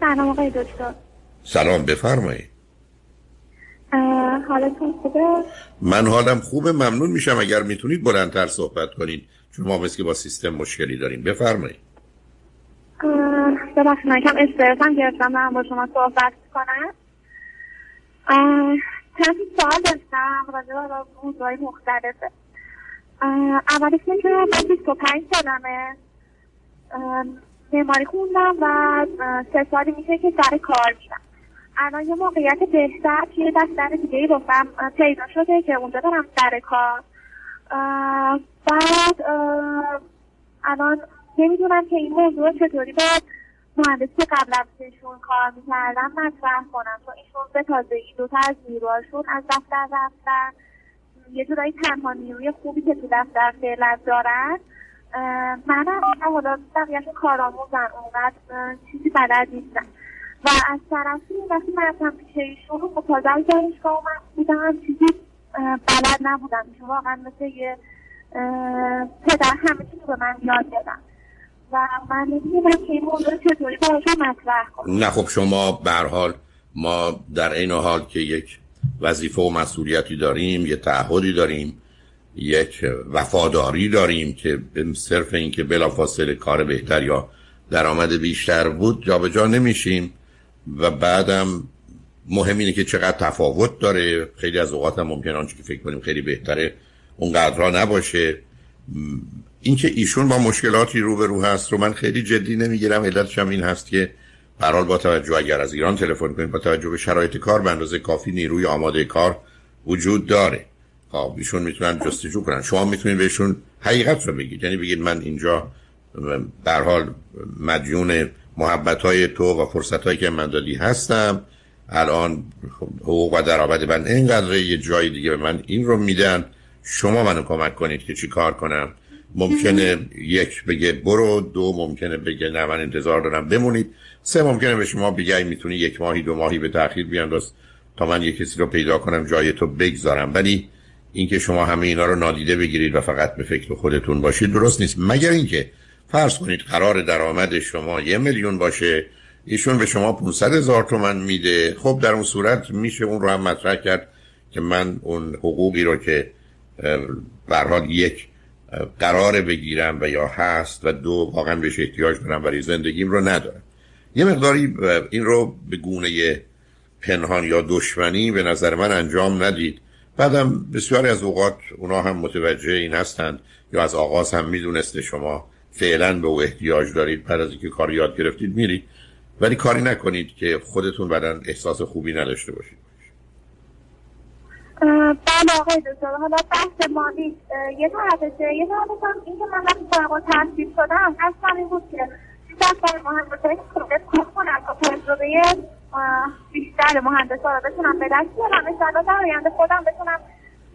سلام آقای دکتر. سلام بفرمایید. حالتون خوبه؟ من حالم خوبه ممنون میشم اگر می‌تونید بلندتر صحبت کنید چون ما مثل با سیستم مشکلی داریم. بفرمایید. ببخشید من کم استرسم گرفتم. من با شما صحبت کنم. چند سوال داشتم راجع به موضوعی مختلفه. اولیش که من 25 سالمه. معماری خوندم و سه سالی میشه که سر کار میرم. الان یه موقعیت بهتر توی دفتر دیگه ای گفتم پیدا شده که اونجا دارم سر کار. بعد الان نمی‌دونم که این موضوع چطوری باید مهندسی که قبل از ایشون کار می‌کردم مطرح کنم. چون ایشون به تازگی دوتا از نیروهاشون از دفتر رفتن. یه جورایی تنها نیروی خوبی که تو دفتر فعلا دارن منم حالا بقیهشون کارآموزن اونقدر چیزی بلد نیستم و از طرفی وقتی من رفتم پیش ایشون خب از دانشگاه من بودم چیزی بلد نبودم. ایشون واقعا مثل یه پدر همه چیزی به من یاد دادن. و من نمی‌دونم که این موضوع چطوری براشون مطرح کنم نه خب شما به حال ما در این حال که یک وظیفه و مسئولیتی داریم یه تعهدی داریم. یک وفاداری داریم که صرف این که بلافاصله کار بهتر یا درآمد بیشتر بود جابجا جا نمیشیم. و بعدم مهم اینه که چقدر تفاوت داره. خیلی از اوقات هم ممکن آنچه که فکر کنیم خیلی بهتره اونقدرها نباشه. اینکه ایشون با مشکلاتی رو به رو هست رو من خیلی جدی نمی‌گیرم. علتش هم این هست که برحال با توجه اگر از ایران تلفن کنید با توجه به شرایط کار به اندازه کافی نیروی آماده کار وجود داره. خب ایشون می‌تونن جستجو کنن. شما می‌تونید بهشون حقیقت رو بگید. یعنی بگید من اینجا به حال مدیون محبت های تو و فرصت هایی که من دادی هستم. الان حقوق و درآمد من اینقدر یه جای دیگه به من این رو میدن. شما منو کمک کنید که چی کار کنم. ممکنه یک بگه برو دو ممکنه بگه نه من انتظار دارم بمونید. سه ممکنه به شما بگه می‌تونی یک ماهی دو ماهی به تاخیر بیانداز تا من یک کسی رو پیدا کنم جای تو بگذارم. ولی اینکه شما همه اینا رو نادیده بگیرید و فقط به فکر خودتون باشید درست نیست. مگر اینکه فرض کنید قرار درآمد شما یه میلیون باشه ایشون به شما 500 هزار تومن میده. خب در اون صورت میشه اون رو هم مطرح کرد که من اون حقوقی رو که به یک قرار بگیرم و یا هست و دو واقعا بهش احتیاج دارم برای زندگیم رو ندارم. یه مقداری این رو به گونه پنهان یا دشمنی به نظر من انجام ندید. بعدم بسیاری از اوقات اونا هم متوجه این هستند یا از آغاز هم می‌دونسته شما فعلا به او احتیاج دارید بعد از اینکه کار یاد گرفتید میرید. ولی کاری نکنید که خودتون بعدا احساس خوبی نداشته باشید. بله آقای دکتر. حالا بحث مالی یه طرفشه یه طرفش هم این که من وقتی فارغ تحصیل شدم اصلا این بود که مهندسای خودت کار کنم تا تجربه بیشتر مهندس رو بتونم به دست بیارم. در آینده خودم بتونم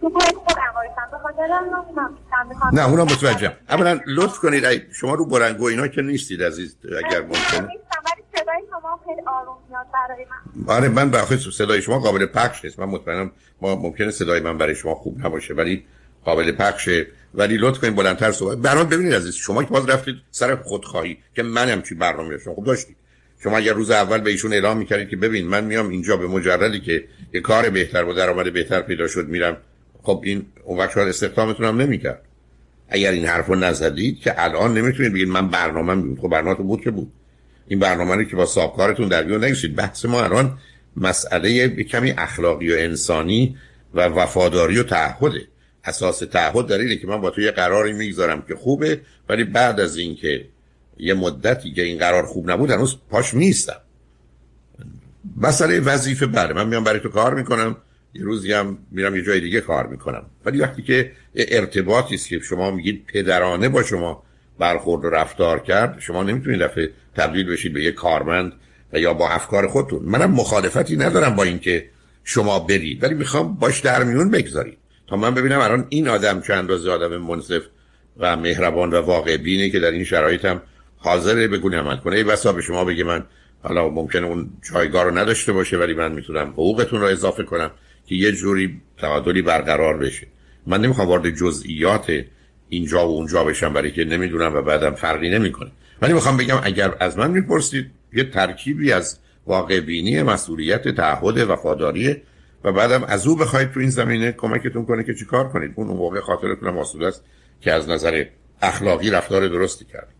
تو پای خودم به خاطر نه اونم متوجهم. اولا لطف کنید. شما رو برنگو اینا که نیستید عزیز اگر ممکنه. صدای شما خیلی آروم میاد برای من. آره من به صدای شما قابل پخش نیست. من مطمئنم ما ممکنه صدای من برای شما خوب نباشه ولی قابل پخشه. ولی لطف کنید بلندتر صحبت برام ببینید عزیز شما که باز رفتید سر خودخواهی که منم چی برنامه داشتم. خب داشتید. شما اگر روز اول به ایشون اعلام می‌کردید که ببین من میام اینجا به مجردی که یه کار بهتر و درآمد بهتر پیدا شد میرم. خب این اون وقت شاید استخدامتون هم نمی‌کرد. اگر این حرفو نزدید که الان نمی‌تونید بگید من برنامه بود. خب برنامه بود که بود. این برنامه رو که با سابکارتون در بیون نگیسید بحث ما الان مسئله کمی اخلاقی و انسانی و وفاداری و تعهده. اساس تعهد در اینه که من با تو یه قراری می‌گذارم که خوبه ولی بعد از اینکه یه مدتی که این قرار خوب نبود هنوز پاش میستم مسئله وظیفه بله من میام برای تو کار می‌کنم یه روزی هم میرم یه جای دیگه کار می‌کنم. ولی وقتی که ارتباطی است که شما میگید پدرانه با شما برخورد و رفتار کرد شما نمی‌تونید دفعه تبدیل بشید به یه کارمند و یا با افکار خودتون. منم مخالفتی ندارم با اینکه شما برید ولی می‌خوام باش در میون بگذارید. تا من ببینم الان این آدم چه اندازه آدم منصف و مهربان و واقع بینه که در این شرایط هم حاضر بگونه عمل کنه ای بسا به شما بگه من حالا ممکنه اون جایگاه رو نداشته باشه ولی من می‌تونم حقوقتون رو اضافه کنم که یه جوری تعادلی برقرار بشه. من نمی‌خوام وارد جزئیات اینجا و اونجا بشم برای که نمی‌دونم و بعدم فرقی نمی‌کنه. ولی می‌خوام بگم اگر از من می‌پرسید یه ترکیبی از واقع بینی مسئولیت تعهد وفاداری و بعدم از او بخواید تو این زمینه کمکتون کنه که چیکار کنید. اون اون موقع خاطرتون هم است که از نظر اخلاقی رفتار درستی کرد.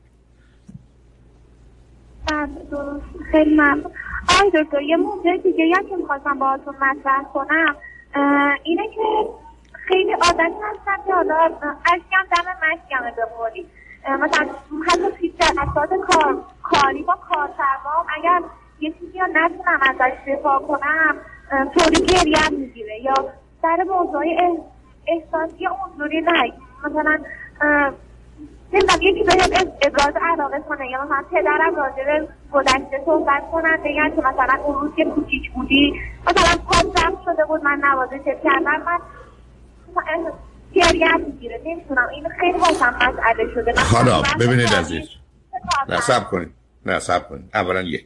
خیلی ممنون. آی دکتر یه موضوع دیگه یا که می‌خواستم باهاتون مطرح کنم. اینه که خیلی عادتی هستم که حالا اشکم دم مشکمه بخوری. مثلا حتی در اساس کار کاری با کارفرمام اگر یه چیزی رو نتونم ازش دفاع کنم طوری گریم می‌گیره یا سر موضوع احساسی اونجوری نه مثلا نمی‌دونم یکی بهم ابراز علاقه کنه یا مثلا پدرم راجع به گذشته صحبت کنن بگن که مثلا اون روز که کوچیک بودی مثلا پاس شده بود من نوازش کردم من گریه می‌گیره نمی‌تونم این خیلی واسم مسئله شده. حالا ببینید عزیز. نه سب کنید. نه سب کنید. اولا یک.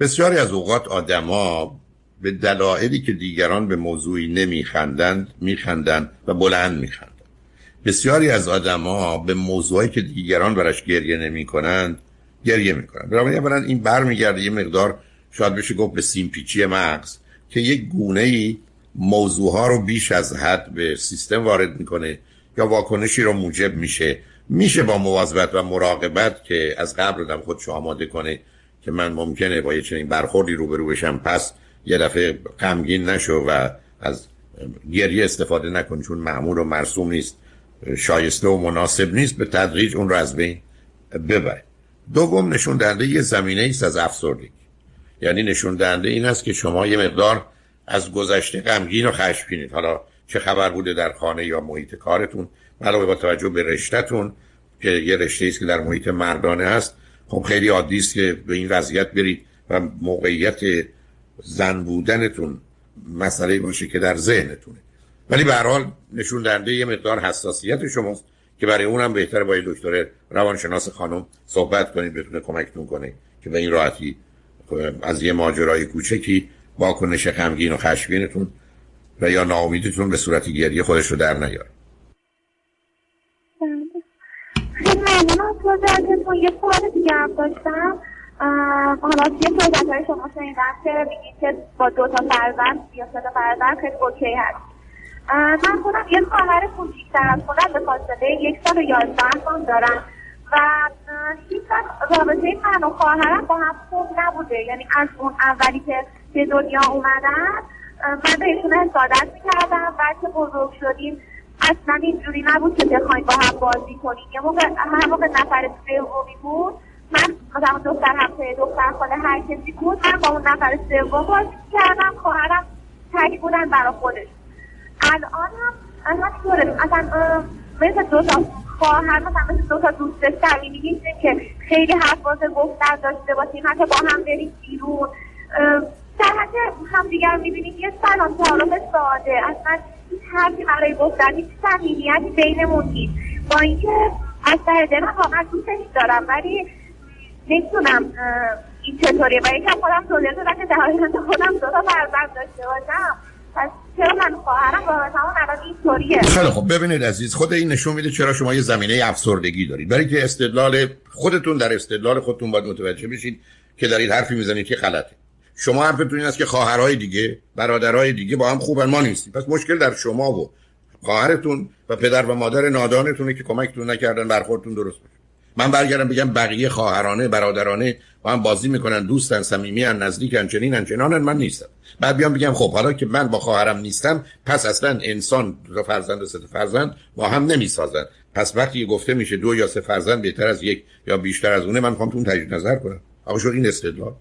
بسیاری از اوقات آدما به دلایلی که دیگران به موضوعی نمیخندند میخندند و بلند میخندند. بسیاری از آدما به موضوعی که دیگران براش گریه نمی کنند گریه می‌کنند. برای اولا این برمیگرده یه مقدار شاید بشه گفت به سیمپیچی مغز که یک گونه ای موضوع ها رو بیش از حد به سیستم وارد می‌کنه یا واکنشی رو موجب میشه. میشه با مواظبت و مراقبت که از قبل آدم خودش آماده کنه که من ممکنه با یه چنین برخوردی روبرو بشم. پس یه دفعه غمگین نشو و از گریه استفاده نکن چون معمول و مرسوم نیست. شایسته و مناسب نیست به تدریج اون رو از بین ببر دوم نشون دهنده یه زمینه ایست از افسردگی. یعنی نشون دهنده این است که شما یه مقدار از گذشته غمگین و خشمگینید. حالا چه خبر بوده در خانه یا محیط کارتون؟ علاوه با توجه به رشتهتون که یه رشته است که در محیط مردانه هست خب خیلی عادی است که به این وضعیت برید و موقعیت زن بودنتون مسئله باشه که در ذهنتونه. ولی به هر حال نشون دهنده یه مقدار حساسیت شماست که برای اونم بهتره با یه دکتر روانشناس خانم صحبت کنید بتونه کمکتون کنه که به این راحتی از یه ماجرای کوچکی واکنش غمگین و خشمگینتون و یا ناامیدیتون به صورت گریه خودش رو در نیاره. ممنون یه سوال دیگه هم داشتم حالا یه صحبت های شما شنیدم که میگید که با دو تا فرزند یا سه تا فرزند خیلی اوکی هست من خودم یه خواهر کوچیکتر از خودم به فاصله یک سال و یازده سال دارم. و هیچ رابطه من و خواهرم با هم خوب نبوده. یعنی از اون اولی که به دنیا اومدن من بهشون حسادت می‌کردم. بعد که بزرگ شدیم. اصلا اینجوری نبود که بخوایم با هم بازی کنیم. یه موقع هر موقع نفر سومی بود من مثلا دختر همسایه دختر خاله هر کسی بود من با اون نفر سوم بازی کردم خواهرم تک بودن برا خودش. الان هم همینطوره اصلا مثل دو تا خواهر مثلا مثل دو تا دوست صمیمی نیستیم که خیلی حرف واسه گفتن داشته باشیم. حتی با هم بریم بیرون. در حد هم دیگر می‌بینیم یه سلام تعارف ساده. اصلا هیچ حرفی برای گفتن هیچ صمیمیتی بینمون نیست. با اینکه از ته دلم واقعا دوستش دارم ولی نمی‌تونم این چطوریه. و یکم خودم توضیح دادم که در خودم دو تا فرزند داشته باشم. پس خواهرم؟ اینطوریه خیلی خب ببینید عزیز خود این نشون میده چرا شما یه زمینه افسردگی دارید. برای که استدلال خودتون در استدلال خودتون باید متوجه بشید که دارید حرفی می‌زنید که غلطه. شما حرفتون این است که خواهرای دیگه برادرای دیگه با هم خوبن ما نیستیم. پس مشکل در شما و خواهرتون و پدر و مادر نادانتونه که کمکتون نکردن برخوردتون درست بشه. من برگردم بگم بقیه خواهرانه برادرانه با هم بازی می‌کنن دوستن صمیمی ان نزدیکن چنین چنانن. من نیستم. بعد بیام بگم خب حالا که من با خواهرم نیستم پس اصلا انسان دو فرزند و سه فرزند با هم نمی‌سازن. پس وقتی گفته میشه دو یا سه فرزند بهتر از یک یا بیشتر از اونه من می‌خوام اون تجدید نظر کنم. آقا شو این استدلال.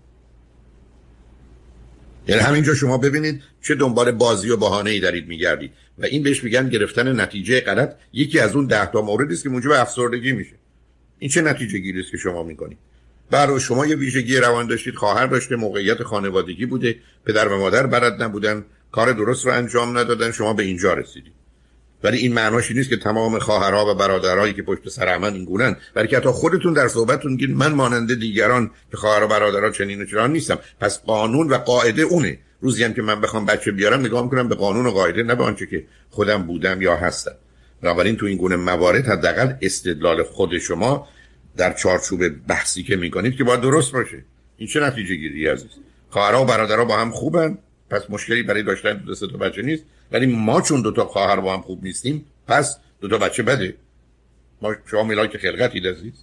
یعنی همینجا شما ببینید چه دنبال بازی و بهانه ای دارید میگردید. و این بهش میگن گرفتن نتیجه غلط. یکی از اون ده تا موردی است که موجب افسردگی میشه. این چه نتیجه گیری است که شما می‌کنید؟ برای شما یه ویژگی روان داشتید خواهر داشته موقعیت خانوادگی بوده پدر و مادر برد نبودن کار درست رو انجام ندادن شما به اینجا رسیدید. ولی این معناش نیست که تمام خواهرها و برادرهایی که پشت سر من این گونن که حتی خودتون در صحبتتون میگید من ماننده دیگران که خواهر و برادرها چنین و چنان نیستم. پس قانون و قاعده اونه. روزی هم که من بخوام بچه بیارم نگاه می‌کنم به قانون و قاعده نه به آنچه که خودم بودم یا هستم. بنابراین تو این گونه موارد حداقل استدلال خود شما در چارچوب بحثی که می‌کنید که باید درست باشه. این چه نتیجه گیری عزیز؟ خواهرها و برادرها با هم خوبن. پس مشکلی برای داشتن دو تا بچه نیست. ولی ما چون دو تا خواهر با هم خوب نیستیم پس دو تا بچه بده. ما شما ملاک خلقتی عزیز.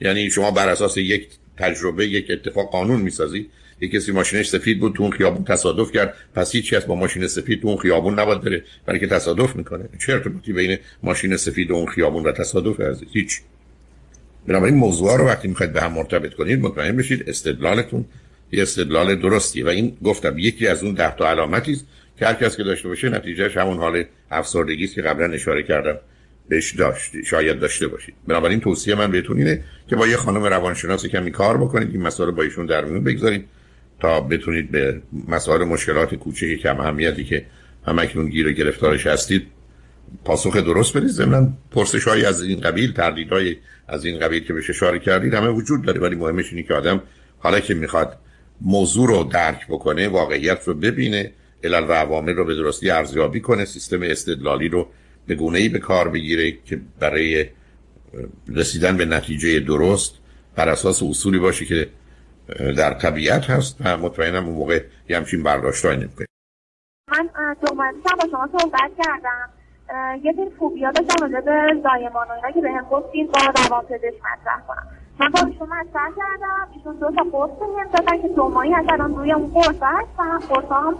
یعنی شما بر اساس یک تجربه یک اتفاق قانون می‌سازید. یک کسی ماشینش سفید بود تو اون خیابون تصادف کرد. پس هیچ از با ماشین سفید تو اون خیابون نباید بره برای که تصادف می‌کنه. چه ارتباطی بین ماشین سفید و اون خیابون و تصادف عزیز؟ هیچ. بنابراین موضوع رو وقتی می‌خواید به هم مرتبط کنید مطمئن بشید استدلالتون یه استدلال درستی و این گفتم یکی از اون ده تا علامتی است که هر کس که داشته باشه نتیجهش همون حال افسردگی است که قبلا اشاره کردم بهش داشت شاید داشته باشید. بنابراین توصیه من بهتون اینه که با یه خانم روانشناس کمی کار بکنید این مسائل با ایشون در میون بگذارید تا بتونید به مسائل مشکلات کوچه کم اهمیتی که همکنون گیر و گرفتارش هستید پاسخ درست بدید. ضمن پرسش های از این قبیل تردیدهای از این قبیل که بهش اشاره کردید همه وجود داره. ولی مهمش اینه که آدم حالا که می‌خواد موضوع رو درک بکنه واقعیت رو ببینه علل و عوامل رو به درستی ارزیابی کنه سیستم استدلالی رو به گونه ای به کار بگیره که برای رسیدن به نتیجه درست بر اساس اصولی باشه که در طبیعت هست و مطمئنم اون موقع یه همچین برداشت های نمی‌کنه. من دو با شما صحبت کردم. یه فوبیا داشتم راجع به زایمان و اینا که بهم گفتین با روان پزشک مطرح کنم. من با ایشون مطرح کردم ایشون دو تا قرص بهم دادن که دو ماهی از الان روی اون قرص هستم قرص هم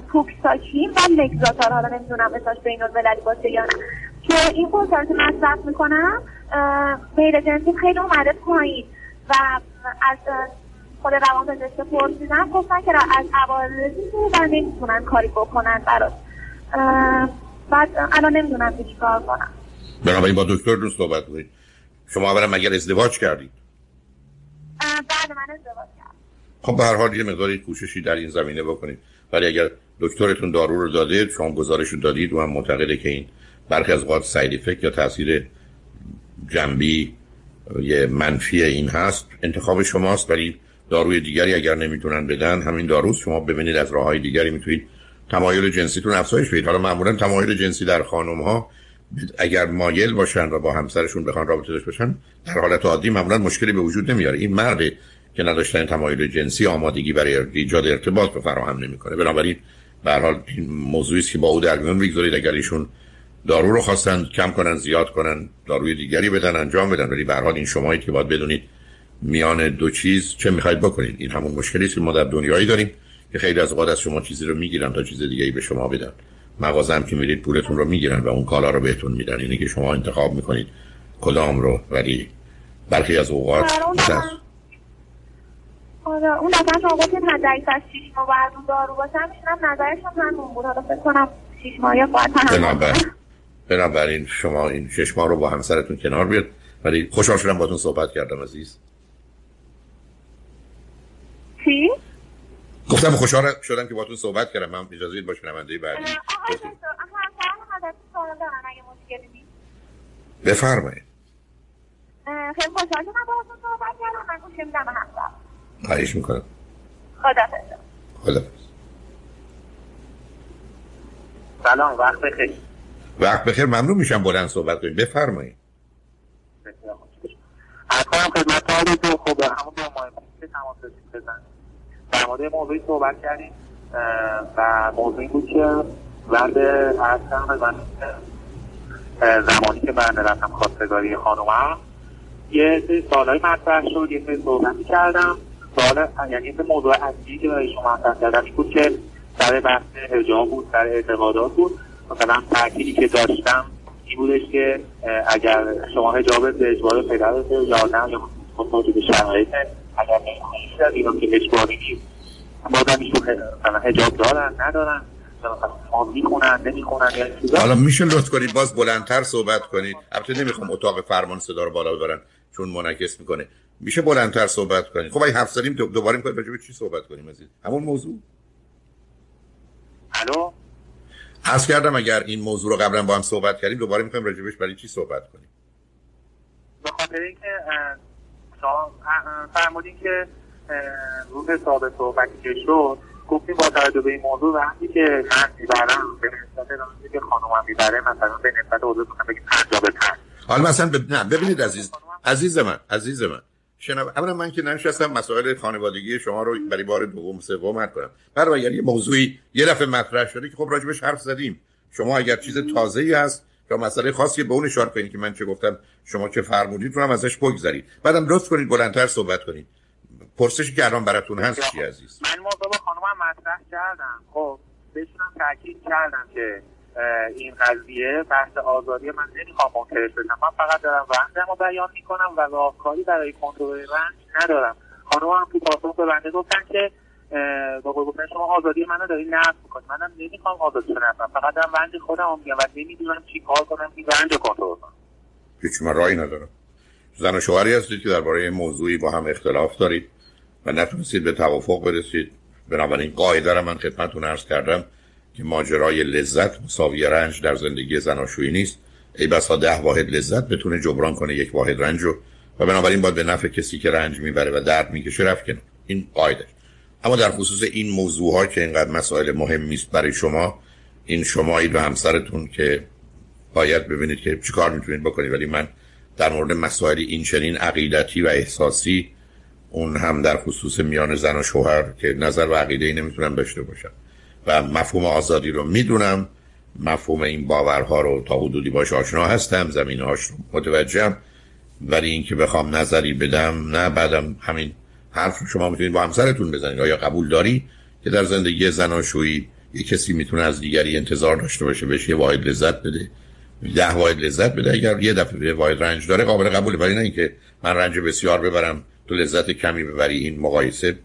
پوکساکین و مگزاتار حالا نمی‌دونم اساس بین المللی باشه یا نه. که این قرص رو که مصرف می‌کنم غیر جنسی خیلی اومده پایین. و از خود روان پزشک پرسیدم گفتن که از عوارضی که نمی‌تونن کاری بکنن براش. بعد الان نمی‌دونم چی کار کنم. بنابراین با دکتر رو صحبت کنید. شما اولا مگر ازدواج کردید؟ بعد من ازدواج کردم. خب به هر حال یه مقداری کوششی در این زمینه بکنید. ولی اگر دکترتون دارو رو داده شما گزارش رو دادید و هم معتقده که این برخی از اوقات ساید افکت یا تاثیر جنبی یه منفی این هست. انتخاب شماست ولی داروی دیگری اگر نمی‌تونن بدن همین داروست. شما ببینید از راه های دیگری می‌تونید تمایل جنسیتون افزایش بدید حالا معمولا تمایل جنسی در خانم ها اگر مایل باشن و با همسرشون بخوان رابطه داشته باشن در حالت عادی معمولا مشکلی به وجود نمیاره. این مرد که نداشتن تمایل جنسی آمادگی برای ایجاد ارتباط رو فراهم نمی‌کنه بنابراین به هر حال این موضوعی است که با او در میون بگذارید اگر ایشون دارو رو خواستن کم کنن زیاد کنن داروی دیگری بدن انجام بدن ولی به این شمایی که باید بدونید میان دو چیز چه می‌خواید بکنید. این همون مشکلی است که ما در دنیایی داریم. که خیلی از اوقات از شما چیزی رو می‌گیرن تا چیز دیگه ای به شما بدن. مغازه که میرید پولتون رو می‌گیرن و اون کالا رو بهتون میدن. اینه که شما انتخاب می‌کنید کدام رو ولی برخی از اوقات آره اون دفعه شما گفتید حد اکثر 6 ماه بعد اون دارو باشه میشونم نظرشون همون بود. حالا فکر کنم 6 ماه یا باید بنابراین بنابراین شما این 6 ماه رو با همسرتون کنار بیاد ولی خوشحال شدم باتون صحبت کردم عزیز. چی؟ گفتم خوشحال شدم که باتون صحبت کردم. من اجازه بدید باش نماینده بعدی بفرمایید. خیلی خوشحال شدم باتون صحبت کردم. من گوش میدم همسر خواهش می‌کنم. خدا خدا سلام وقت بخیر. وقت بخیر. ممنون میشم بلند صحبت کنید. بفرمایید. از کنم خدمت تو خب همون دو ماه که تماس بزن در مورد موضوعی صحبت کردیم و موضوعی بود که بعد از من زمانی که من رفتم خواستگاری خانومم یه سری سالهای مطرح شد یه سری صحبتی کردم. سوال یعنی یه موضوع اصلی که برای شما مطرح کردم این بود که سر بحث حجاب بود سر اعتقادات بود. مثلا تأکیدی که داشتم این بودش که اگر شما حجاب به اجبار پدرت یا نه یا به شرایط اگر نیست از اینا که اجباری نیست. بازم مثلا حجاب دارن ندارن می‌خونن نمی‌خونن حالا میشه لطف کنید باز بلندتر صحبت کنید. البته نمی‌خوام اتاق فرمان صدا رو بالا ببرن چون منعکس می‌کنه. میشه بلندتر صحبت کنید. خب اگه حرف زدیم دوباره می‌کنیم راجع به چی صحبت کنیم از همون موضوع؟ الو؟ عرض کردم اگر این موضوع رو قبلا با هم صحبت کردیم دوباره می‌خوایم راجبش برای چی صحبت کنیم؟ به خاطر اینکه فرمودین که روز حساب صحبتی که شد گفتیم با توجه به این موضوع وقتی که من می‌برم به نسبت که خانومم می‌بره مثلا به نسبت حضور کنم بگیم پنجا به پنج حالا مثلا ب... نه ببینید عزیز عزیز من عزیز من. شنو اولا من که ننشستم مسائل خانوادگی شما رو برای بار دوم سوم حل کنم. بعد اگر یه موضوعی یه دفعه مطرح شده که خب راجبش حرف زدیم. شما اگر چیز تازه ای هست یا مسئله خاصی به اون اشاره کنید که من چه گفتم شما چه فرمودید رو هم ازش بگذارید. بعدم لطف کنید بلندتر صحبت کنید. پرسشی که الان براتون هست چی عزیز؟ من موضوع با خانم مطرح کردم. خب بهشونم تاکید کردم که این قضیه بحث آزادی من نمی‌خوام منکرش بشم من فقط دارم رنجم رو بیان می‌کنم و راهکاری برای کنترل رنج ندارم. خانم هم تو پاسخ به بنده گفتن که با گفتن شما آزادی منو داری نقض می‌کنی منم نمی‌خوام آزادی نکنم فقط دارم رنج خودم میگم و نمی‌دونم چی کار کنم این رنج رو کنترل کنم. هیچ من رایی ندارم. زن و شوهری هستید که درباره موضوعی با هم اختلاف دارید. و نتونستید به توافق برسید. بنابراین قاعده رو من خدمتتون عرض کردم که ماجرای لذت مساوی رنج در زندگی زناشویی نیست. ای بسا ده واحد لذت بتونه جبران کنه یک واحد رنج رو و بنابراین باید به نفع کسی که رنج می‌بره و درد می‌کشه رفت کنه. این قاعده. اما در خصوص این موضوع ها که اینقدر مسائل مهم است برای شما این شمایید و همسرتون که باید ببینید که چیکار می‌تونید بکنید. ولی من در مورد مسائل این چنین عقیدتی و احساسی اون هم در خصوص میان زن و شوهر که نظر و عقیده ای نمی‌تونم داشته باشم. و مفهوم آزادی رو می‌دونم. مفهوم این باورها رو تا حدودی باش آشنا هستم زمین هاش رو متوجهم. ولی اینکه بخوام نظری بدم نه بعدم همین حرف شما می‌تونید با همسرتون بزنید. آیا قبول داری که در زندگی زناشویی یه کسی می‌تونه از دیگری انتظار داشته باشه بهش یه واحد لذت بده؟ ده واحد لذت بده اگر یه دفعه واحد رنج داره قابل قبوله. ولی نه اینکه من رنج بسیار ببرم تو لذت کمی ببری این مقایسه.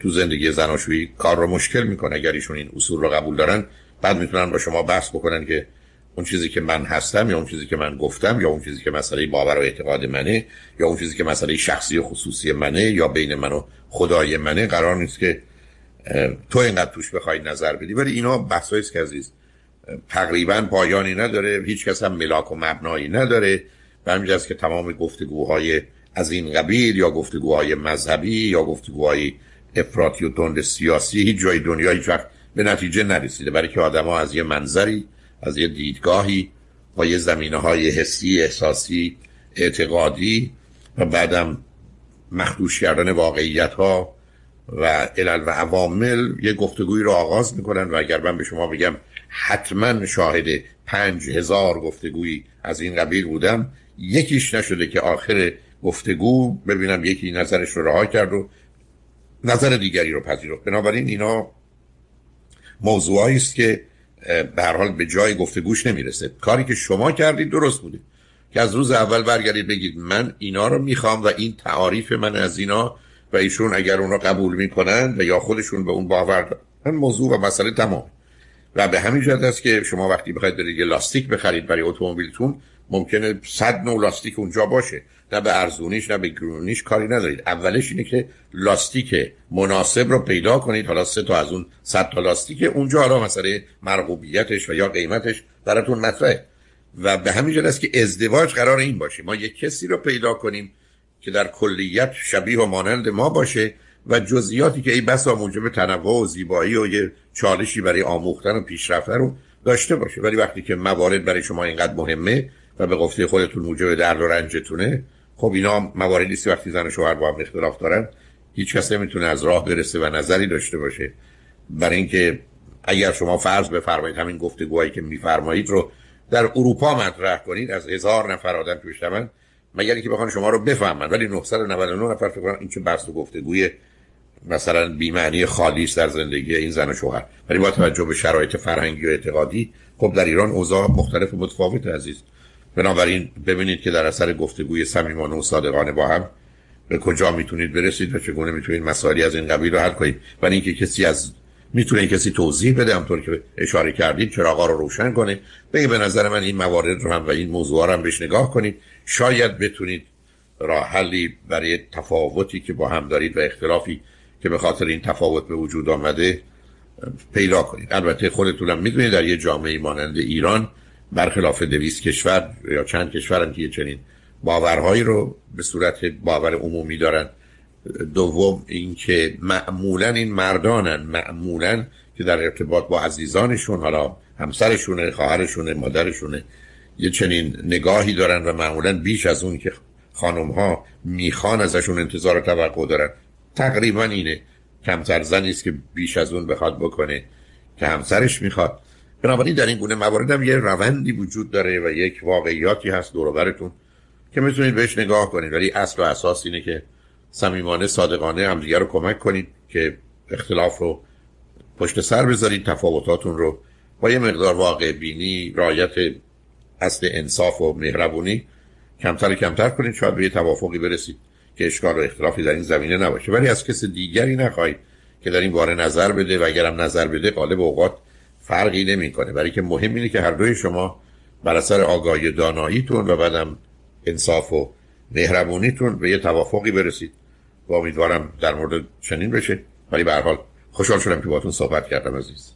تو زندگی زناشویی کار رو مشکل می‌کنه. اگر ایشون این اصول رو قبول دارن بعد می‌تونن با شما بحث بکنن که اون چیزی که من هستم یا اون چیزی که من گفتم یا اون چیزی که مسئله باور و اعتقاد منه یا اون چیزی که مسئله شخصی و خصوصی منه یا بین من و خدای منه قرار نیست که تو اینقدر توش بخوای نظر بدی. ولی اینا بحثایی است که عزیز تقریبا پایانی نداره. هیچ کس هم ملاک و مبنایی نداره. و که تمام گفتگوهای از این قبیل یا گفتگوهای مذهبی یا گفتگوهای افراطی و تند سیاسی هیچ جای دنیا هیچ وقت به نتیجه نرسیده. برای که آدم ها از یه منظری از یه دیدگاهی با یه زمینه های حسی احساسی اعتقادی و بعدم مخدوش کردن واقعیت ها و علل و عوامل یه گفتگوی رو آغاز می‌کنن. و اگر من به شما بگم حتما شاهد پنج هزار گفتگویی از این قبیل بودم یکیش نشده که آخر گفتگو ببینم یکی نظرش رو رها کرد و نظر دیگری رو پذیرفت. بنابراین اینا موضوعی است که به حال به جای گفتگوش نمی‌رسه. کاری که شما کردید درست بوده. که از روز اول برگردید بگید من اینا رو می‌خوام و این تعاریف من از اینا و ایشون اگر اونا قبول می‌کنن و یا خودشون به اون باور دارن. موضوع و مسئله تمام. و به همین جهت است که شما وقتی بخواید برید یه لاستیک بخرید برای اتومبیلتون ممکنه صد نوع لاستیک اونجا باشه. نه به ارزونیش نه به گرونیش کاری ندارید. اولش اینه که لاستیک مناسب رو پیدا کنید. حالا سه تا از اون صد تا لاستیک اونجا حالا مسئله مرغوبیتش و یا قیمتش براتون مطرحه. و به همین است که ازدواج قرار این باشه. ما یک کسی رو پیدا کنیم که در کلیت شبیه و مانند ما باشه و جزئیاتی که ای بسا موجب تنوع و زیبایی و یه چالشی برای آموختن و پیشرفت رو داشته باشه. ولی وقتی که موارد برای شما اینقدر مهمه و به گفته خودتون موجب درد و رنجتونه. خب اینا مواردی است وقتی زن و شوهر با هم اختلاف دارن هیچ کس نمی‌تونه از راه برسه و نظری داشته باشه. برای اینکه اگر شما فرض بفرمایید همین گفتگوهایی که میفرمایید رو در اروپا مطرح کنید از هزار نفر آدم توش من مگر اینکه بخوان شما رو بفهمن. ولی 999 نفر فکر کنم این چه بحث و گفتگوی مثلا بی‌معنی خالی در زندگی این زن و شوهر. ولی با توجه به شرایط فرهنگی و اعتقادی خب در ایران اوضاع مختلف و متفاوت عزیز. بنابراین ببینید که در اثر گفتگوی صمیمانه و صادقانه با هم به کجا می‌تونید برسید و چگونه می‌تونید مسائلی از این قبیل رو حل کنید. و اینکه کسی از می‌تونه کسی توضیح بده همطور که اشاره کردید چراغا رو روشن کنه. بگه به نظر من این موارد رو هم و این موضوع رو هم بهش نگاه کنید. شاید بتونید راه حلی برای تفاوتی که با هم دارید و اختلافی که به خاطر این تفاوت به وجود آمده پیدا کنید. البته خودتونم می‌دونید در یه جامعه مانند ایران برخلاف دویست کشور یا چند کشور که چنین باورهایی رو به صورت باور عمومی دارن. دوم اینکه معمولا این مردانن معمولا که در ارتباط با عزیزانشون حالا همسرشونه خواهرشونه مادرشونه یه چنین نگاهی دارن و معمولا بیش از اون که خانم ها می‌خوان ازشون انتظار توقع دارن. تقریبا اینه. کمتر زنی است که بیش از اون بخواد بکنه که همسرش می‌خواد. بنابراین در این گونه موارد هم یه روندی وجود داره و یک واقعیاتی هست دور که می‌تونید بهش نگاه کنید. ولی اصل و اساس اینه که صمیمانه صادقانه همدیگه رو کمک کنید که اختلاف رو پشت سر بذارید تفاوتاتون رو با یه مقدار واقع بینی رایت اصل انصاف و مهربونی کمتر کمتر کنید. شاید به یه توافقی برسید که اشکال و اختلافی در این زمینه نباشه. ولی از کس دیگری نخواهید که در این باره نظر بده و اگرم نظر بده غالب اوقات فرقی نمی‌کنه. برای که مهم اینه که هر دوی شما بر اثر آگاهی داناییتون و بعدم انصاف و مهربونیتون به یه توافقی برسید و امیدوارم در مورد چنین بشه. ولی به هر حال خوشحال شدم که باتون صحبت کردم عزیز.